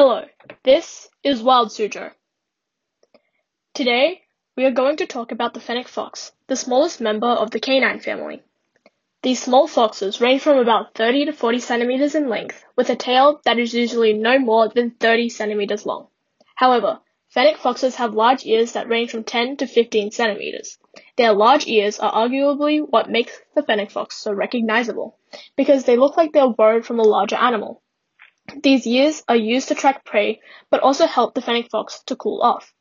Hello, this is Wild Suzhou. Today, we are going to talk about the fennec fox, the smallest member of the canine family. These small foxes range from about 30 to 40 centimeters in length, with a tail that is usually no more than 30 centimeters long. However, fennec foxes have large ears that range from 10 to 15 centimeters. Their large ears are arguably what makes the fennec fox so recognizable, because they look like they are borrowed from a larger animal. These ears are used to track prey, but also help the fennec fox to cool off.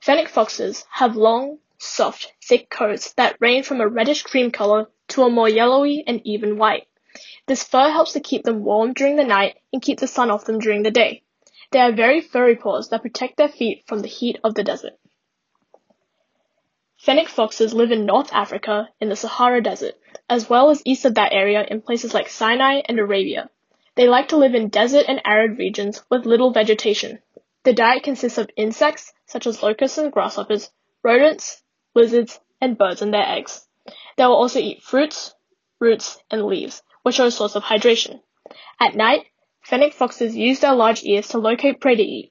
Fennec foxes have long, soft, thick coats that range from a reddish cream color to a more yellowy and even white. This fur helps to keep them warm during the night and keep the sun off them during the day. They have very furry paws that protect their feet from the heat of the desert. Fennec foxes live in North Africa in the Sahara Desert, as well as east of that area in places like Sinai and Arabia. They like to live in desert and arid regions with little vegetation. The diet consists of insects, such as locusts and grasshoppers, rodents, lizards, and birds and their eggs. They will also eat fruits, roots, and leaves, which are a source of hydration. At night, fennec foxes use their large ears to locate prey to eat.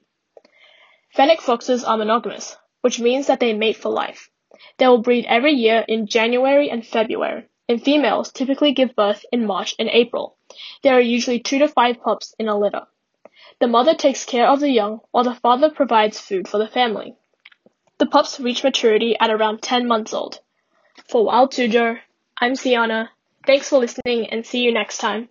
Fennec foxes are monogamous, which means that they mate for life. They will breed every year in January and February, and females typically give birth in March and April. There are usually two to five pups in a litter. The mother takes care of the young while the father provides food for the family. The pups reach maturity at around 10 months old. For Wild Suzhou, I'm Sienna. Thanks for listening and see you next time.